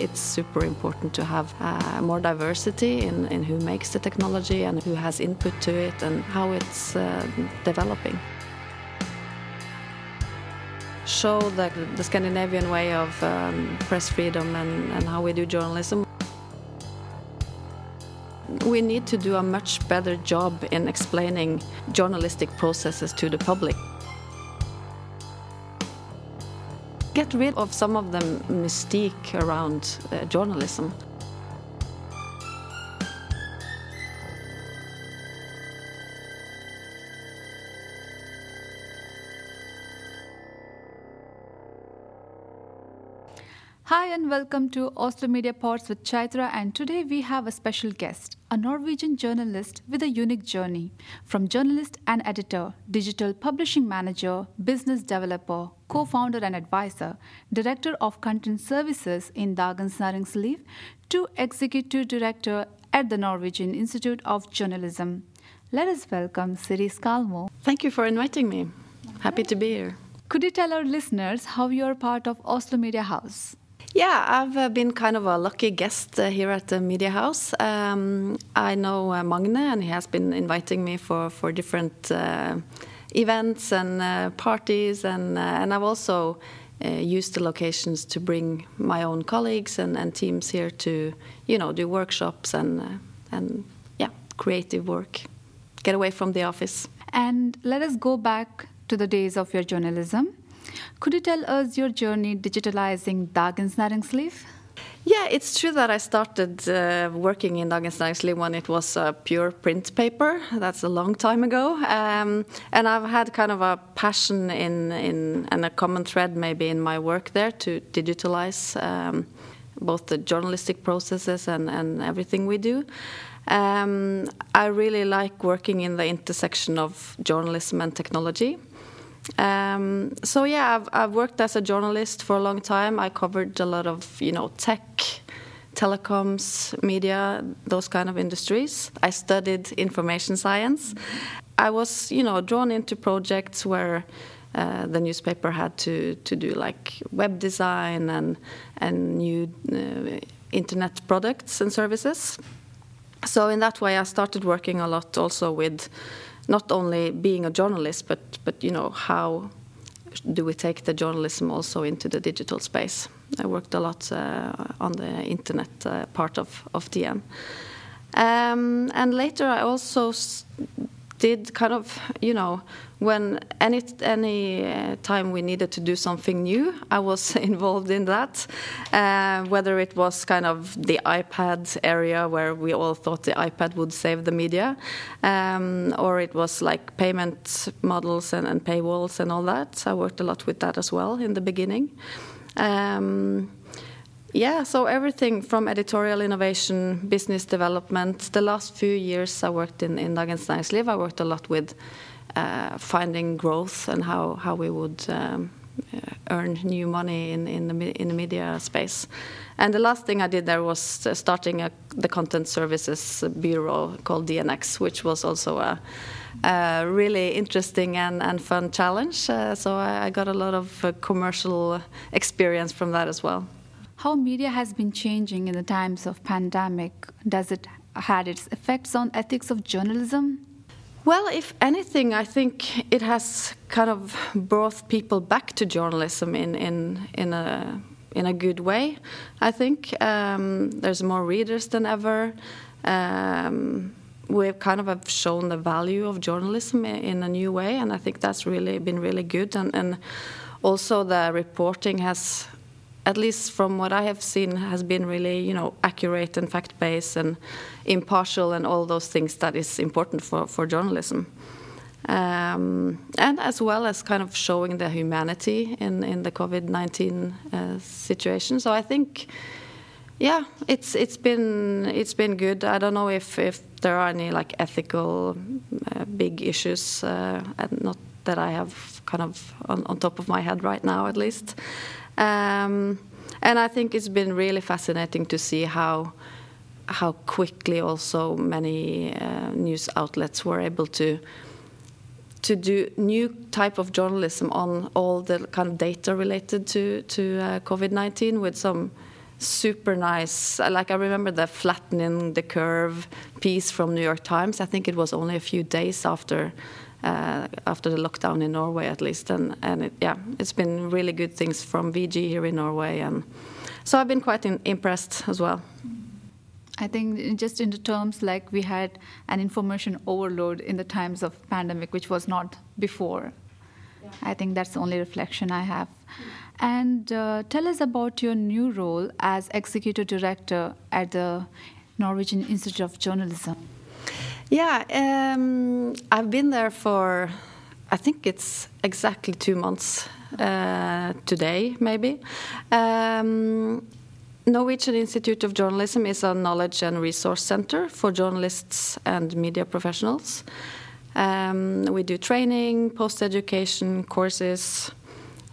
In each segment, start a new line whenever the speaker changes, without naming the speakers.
It's super important to have uh, more diversity in, in who makes the technology and who has input to it and how it's uh, developing. Show the, the Scandinavian way of um, press freedom and, and how we do journalism. We need to do a much better job in explaining journalistic processes to the public. Get rid of some of the mystique around uh, journalism.
And welcome to Oslo Media Pods with Chaitra and today we have a special guest, a Norwegian journalist with a unique journey from journalist and editor, digital publishing manager, business developer, co-founder and advisor, director of content services in Dagens Næringsliv to executive director at the Norwegian Institute of Journalism. Let us welcome Siri Skalmo.
Thank you for inviting me. Happy to be here.
Could you tell our listeners how you are part of Oslo Media House?
Yeah, I've uh, been kind of a lucky guest uh, here at the Media House. Um, I know uh, Magne, and he has been inviting me for for different uh, events and uh, parties, and uh, and I've also used the locations to bring my own colleagues and, and teams here to, you know, do workshops and and yeah, creative work, get away from the office.
And let us go back to the days of your journalism. Could you tell us your journey digitalizing Dagens Næringsliv?
Yeah, it's true that I started uh, working in Dagens Næringsliv when it was a pure print paper. That's a long time ago. Um, and I've had kind of a passion in, in and a common thread maybe in my work there to digitalize um, both the journalistic processes and, and everything we do. Um, I really like working in the intersection of journalism and technology. Um, so yeah, I've, I've, worked as a journalist for a long time. I covered a lot of you know tech, telecoms, media, those kind of industries. I studied information science. I was you know drawn into projects where. Uh, the newspaper had to, to do like web design and and new uh, internet products and services. So in that way, I started working a lot also with not only being a journalist, but but you know how do we take the journalism also into the digital space? I worked a lot uh, on the internet uh, part of of DN, um, and later I also did kind of you know when any any uh, time we needed to do something new, I was involved in that. Uh, whether it was kind of the iPad area where we all thought the iPad would save the media, um, or it was like payment models and, and, paywalls and all that. I worked a lot with that as well in the beginning. Um, yeah, so everything from editorial innovation, business development. The last few years I worked in, in Dagens Næringsliv, I worked a lot with uh, finding growth and how, how we would um, uh, earn new money in, in, the, in the media space. And the last thing I did there was starting a, the content services bureau called DNX, which was also a, a really interesting and, and fun challenge. Uh, so I, I, got a lot of uh, commercial experience from that as well.
How media has been changing in the times of pandemic? Does it had its effects on ethics of journalism?
Well, if anything, I think it has kind of brought people back to journalism in in in a in a good way. I think um, there's more readers than ever. Um, we've kind of have shown the value of journalism in a new way, and I think that's really been really good. And, and also the reporting has at least from what I have seen, has been really, you know, accurate and fact-based and impartial and all those things that is important for, for journalism. Um, and as well as kind of showing the humanity in, in the COVID-19 uh, situation. So I think, yeah, it's it's been it's been good. I don't know if, if there are any like ethical uh, big issues, uh, not that I have kind of on, on top of my head right now, at least. Um, and I think it's been really fascinating to see how how quickly also many uh, news outlets were able to to do new type of journalism on all the kind of data related to to uh, COVID-19 with some super nice. Like I remember the flattening the curve piece from New York Times. I think it was only a few days after uh, after the lockdown in Norway, at least, and and it, yeah, it's been really good things from VG here in Norway, and so I've been quite in, impressed as well.
I think just in the terms like we had an information overload in the times of pandemic, which was not before. Yeah. I think that's the only reflection I have. And uh, tell us about your new role as executive director at the Norwegian Institute of Journalism.
Yeah, um, I've been there for, I think it's exactly two months uh, today, maybe. Um, Norwegian Institute of Journalism is a knowledge and resource center for journalists and media professionals. Um, we do training, post education courses,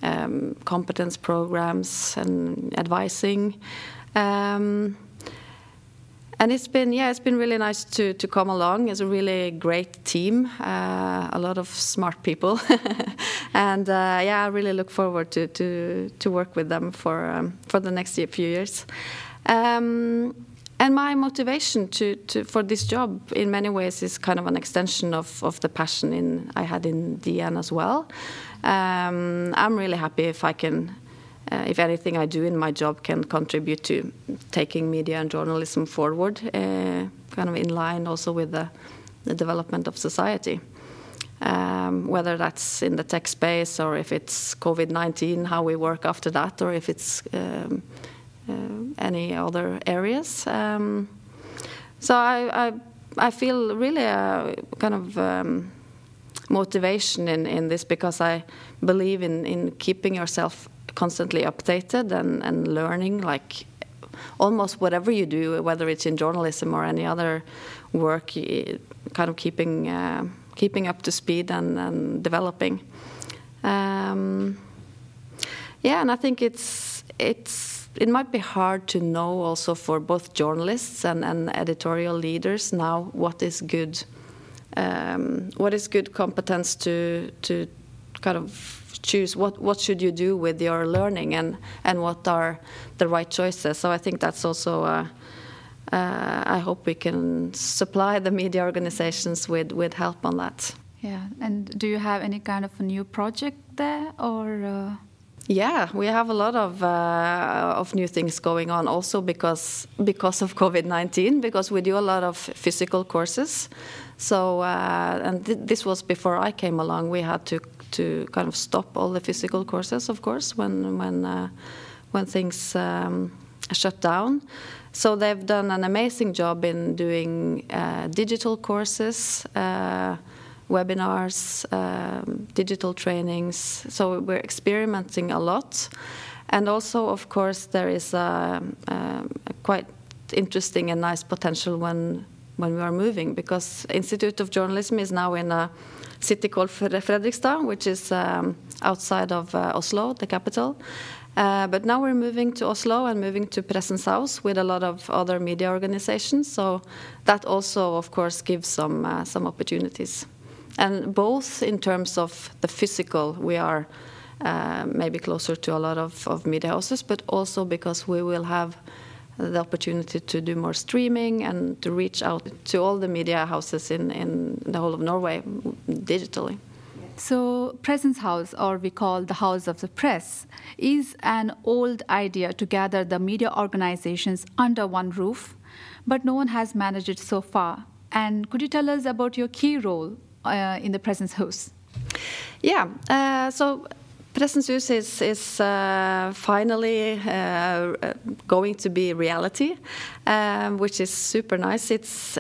um, competence programs, and advising. Um, and it's been yeah it's been really nice to to come along. It's a really great team uh, a lot of smart people. And uh, yeah I really look forward to to to work with them for um, for the next few years. Um, and my motivation to, to, for this job in many ways is kind of an extension of, of the passion in I had in DN as well. Um, I'm really happy if I can uh, if anything I do in my job can contribute to taking media and journalism forward, uh, kind of in line also with the, the development of society. Um, whether that's in the tech space or if it's COVID 19, how we work after that, or if it's um, uh, any other areas. Um, so I, I, I, feel really a kind of um, motivation in, in this because I believe in, in keeping yourself constantly updated and, and learning like almost whatever you do, whether it's in journalism or any other work, kind of keeping uh, keeping up to speed and, and developing. Um, yeah, and I think it's it's it might be hard to know also for both journalists and, and editorial leaders now what is good um, what is good competence to to kind of choose what what should you do with your learning and and what are the right choices. So I think that's also. Uh, uh, I hope we can supply the media organizations with with help on that.
Yeah, and do you have any kind of a new project there or? Uh...
Yeah, we have a lot of uh, of new things going on. Also because because of COVID nineteen, because we do a lot of physical courses. So uh, and th this was before I came along. We had to to kind of stop all the physical courses, of course, when when uh, when things um, shut down. So they've done an amazing job in doing uh, digital courses, uh, webinars, um, digital trainings. So we're experimenting a lot, and also, of course, there is a, um, a quite interesting and nice potential when when we are moving because Institute of Journalism is now in a city called Fredrikstad, which is um, outside of uh, Oslo, the capital. Uh, but now we're moving to Oslo and moving to Pressens House with a lot of other media organizations. So that also, of course, gives some uh, some opportunities. And both in terms of the physical, we are uh, maybe closer to a lot of, of media houses, but also because we will have the opportunity to do more streaming and to reach out to all the media houses in, in the whole of Norway digitally.
So, Pressens House, or we call the House of the Press, is an old idea to gather the media organizations under one roof, but no one has managed it so far. And could you tell us about your key role uh, in the Pressens House?
Yeah, uh, so Pressens Hus is, is uh, finally uh, going to be reality, um, which is super nice. It's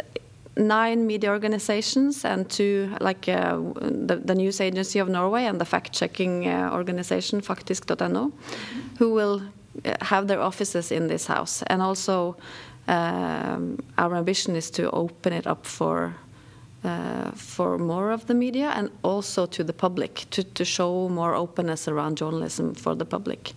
nine media organizations and two, like uh, the, the, news agency of Norway and the fact-checking uh, organization faktisk.no, who will uh, have their offices in this house. And also, um, our ambition is to open it up for uh, for more of the media and also to the public to, to show more openness around journalism for the public.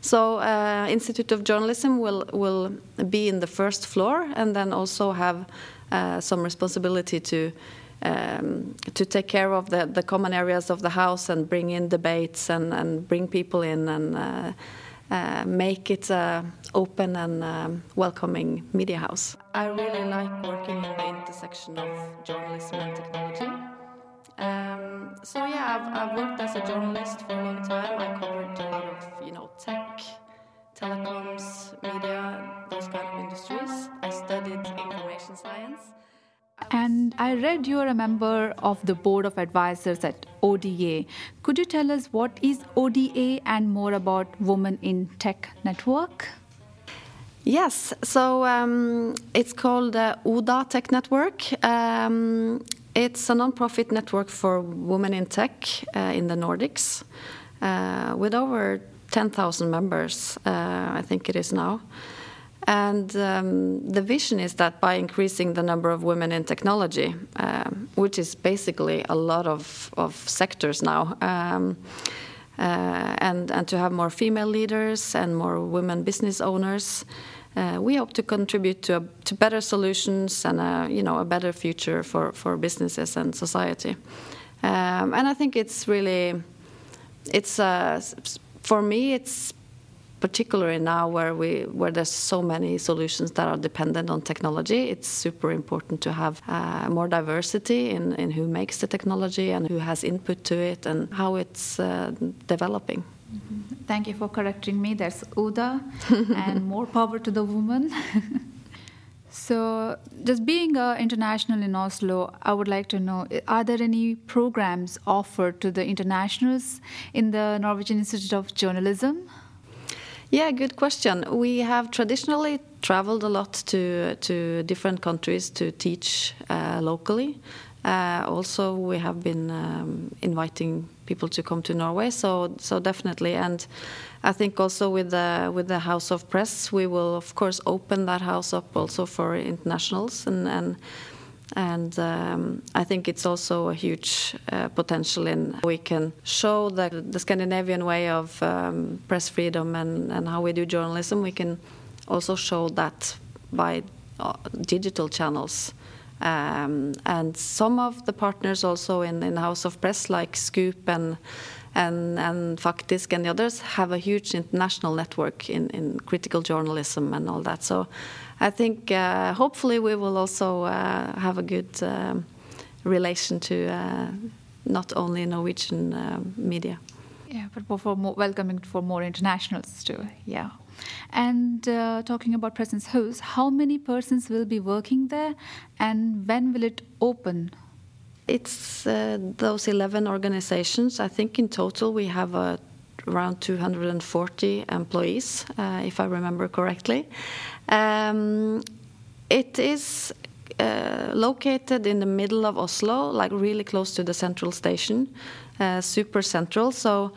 So uh, Institute of Journalism will will be in the first floor and then also have uh, some responsibility to um, to take care of the, the common areas of the house and bring in debates and, and bring people in and uh, uh, make it an open and um, welcoming media house. I really like working in the intersection of journalism and technology. Um, so yeah, I've, I've, worked as a journalist for a long time. I covered a lot of you know tech, telecoms, media, those kind of industries. I studied information science.
And I read you're a member of the board of advisors at ODA. Could you tell us what is ODA and more about Women in Tech Network?
Yes, so um, it's called uh, ODA Tech Network. Um, it's a non-profit network for women in tech uh, in the Nordics, uh, with over 10,000 members, uh, I think it is now. And um, the vision is that by increasing the number of women in technology, um, which is basically a lot of, of sectors now, um, uh, and, and to have more female leaders and more women business owners, uh, we hope to contribute to, a, to better solutions and a, you know, a better future for, for businesses and society. Um, and I think it's really, it's uh, for me, it's particularly now where we where there's so many solutions that are dependent on technology it's super important to have uh, more diversity in, in who makes the technology and who has input to it and how it's uh, developing
mm-hmm. thank you for correcting me there's uda and more power to the woman So, just being uh, international in Oslo, I would like to know are there any programs offered to the internationals in the Norwegian Institute of Journalism?
Yeah, good question. We have traditionally traveled a lot to to different countries to teach uh, locally. Uh, also, we have been um, inviting people to come to Norway. So, so definitely, and I think also with the with the House of Press, we will of course open that house up also for internationals and and and um, I think it's also a huge uh, potential in we can show the, the Scandinavian way of um, press freedom and, and how we do journalism. We can also show that by uh, digital channels. Um, and some of the partners also in, in House of Press, like Scoop and and, and Faktisk and the others, have a huge international network in, in critical journalism and all that. So I think uh, hopefully we will also uh, have a good um, relation to uh, not only Norwegian uh, media.
Yeah, but for more welcoming for more internationals too. Yeah. And uh, talking about Pressens House, how many persons will be working there, and when will it open?
It's uh, those 11 organizations. I think in total we have around 240 employees, if I remember correctly. Um, it is uh, located in the middle of Oslo, like really close to the central station, uh, super central. So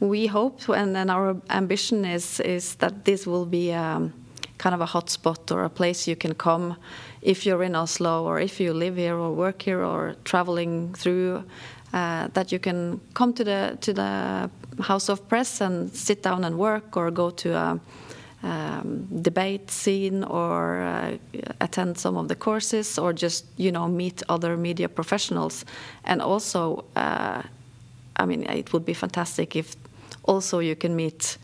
we hope, and, and our ambition is is that this will be um, kind of a hotspot or a place you can come if you're in Oslo or if you live here or work here or traveling through. Uh, that you can come to the to the House of Press and sit down and work or go to a um, debate scene or uh, attend some of the courses or just you know meet other media professionals and also uh, i mean it would be fantastic if also you can meet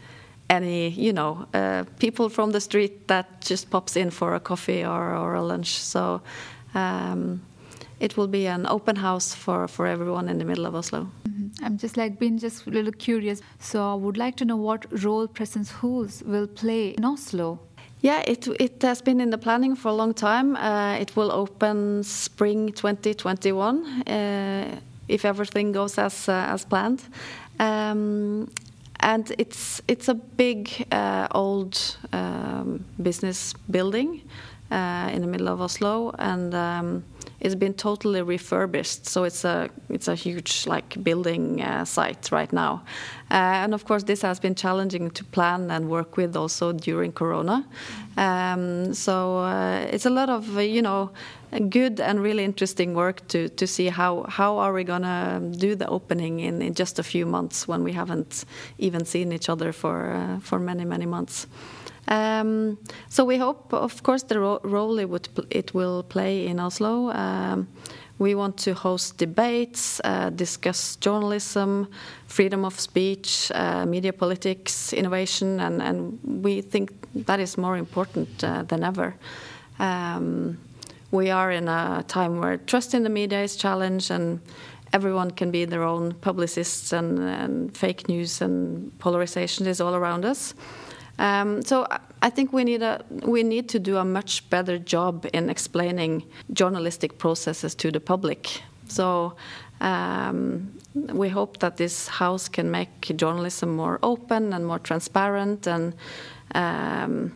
any you know uh, people from the street that just pops in for a coffee or, or a lunch so um, it will be an open house for, for everyone in the middle of oslo mm -hmm.
I'm just like being just a little curious. So I would like to know what role Pressens Hus will play in Oslo.
Yeah, it it has been in the planning for a long time. Uh, it will open spring 2021 uh, if everything goes as uh, as planned. Um, and it's it's a big uh, old um, business building uh, in the middle of Oslo, and um, it's been totally refurbished. So it's a it's a huge like building uh, site right now, uh, and of course this has been challenging to plan and work with also during Corona. Um, so uh, it's a lot of uh, you know good and really interesting work to to see how how are we gonna do the opening in, in just a few months when we haven't even seen each other for uh, for many many months. Um, so we hope, of course, the ro role it, would, it will play in Oslo. Um, we want to host debates, uh, discuss journalism, freedom of speech, uh, media politics, innovation, and, and we think that is more important uh, than ever. Um, we are in a time where trust in the media is challenged and everyone can be their own publicists and, and fake news and polarization is all around us. Um, so I think we need a we need to do a much better job in explaining journalistic processes to the public. So um, we hope that this house can make journalism more open and more transparent and um,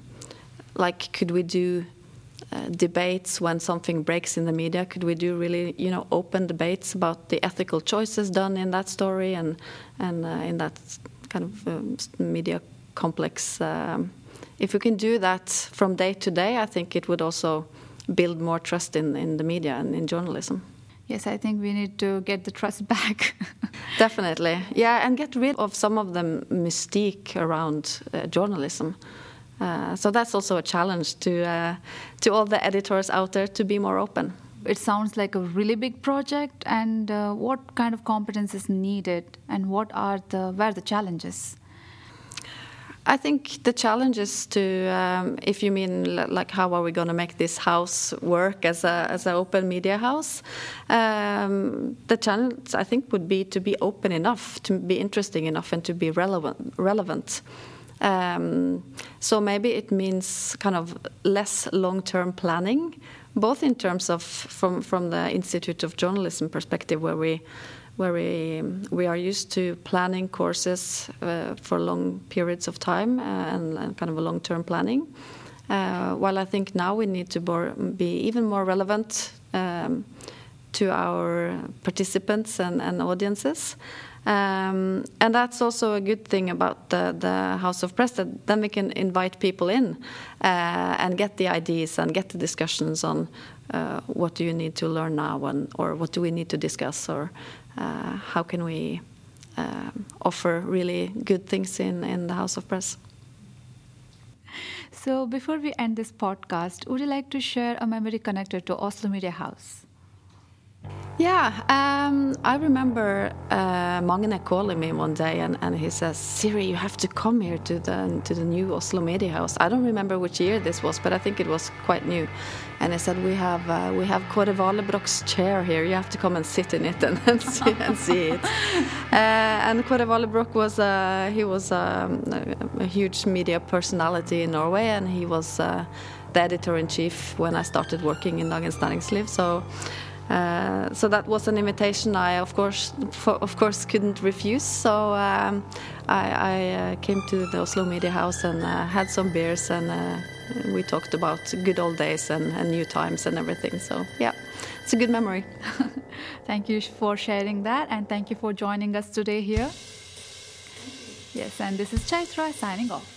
like could we do uh, debates when something breaks in the media could we do really you know open debates about the ethical choices done in that story and and uh, in that kind of um, media complex um, if we can do that from day to day i think it would also build more trust in in the media and in journalism
Yes, I think we need to get the trust back.
Definitely, yeah, and get rid of some of the mystique around uh, journalism. Uh, so that's also a challenge to uh, to all the editors out there to be more open.
It sounds like a really big project. And uh, what kind of competence is needed, and what are the where are the challenges?
I think the challenge is to, um, if you mean like how are we going to make this house work as a as an open media house, um, the challenge I think would be to be open enough, to be interesting enough, and to be relevant. Relevant. Um, so maybe it means kind of less long-term planning, both in terms of from from the Institute of Journalism perspective, where we where we we are used to planning courses uh, for long periods of time uh, and, and, kind of a long-term planning. Uh, while I think now we need to be even more relevant um, to our participants and, and audiences. Um, and that's also a good thing about the, the, House of Press that then we can invite people in uh, and get the ideas and get the discussions on uh, what do you need to learn now and, or what do we need to discuss or uh, how can we uh, offer really good things in, in the House of Press.
So, before we end this podcast, would you like to share a memory connected to Oslo Media House?
Yeah, um, I remember uh, Magne calling me one day, and, and he says, "Siri, you have to come here to the to the new Oslo Media House." I don't remember which year this was, but I think it was quite new. And he said, "We have uh, we have Kåre Valebrokk's chair here. You have to come and sit in it and, and see and see it." Uh, and Kåre Valebrokk was uh, he was um, a huge media personality in Norway, and he was uh, the editor in chief when I started working in Dagens Næringsliv. So. Uh, so that was an invitation I, of course, for, of course, couldn't refuse. So um, I, I uh, came to the Oslo Media House and uh, had some beers, and uh, we talked about good old days and, and, new times and everything. So yeah, it's a good memory.
thank you for sharing that, and thank you for joining us today here. Yes, and this is Chaitra signing off.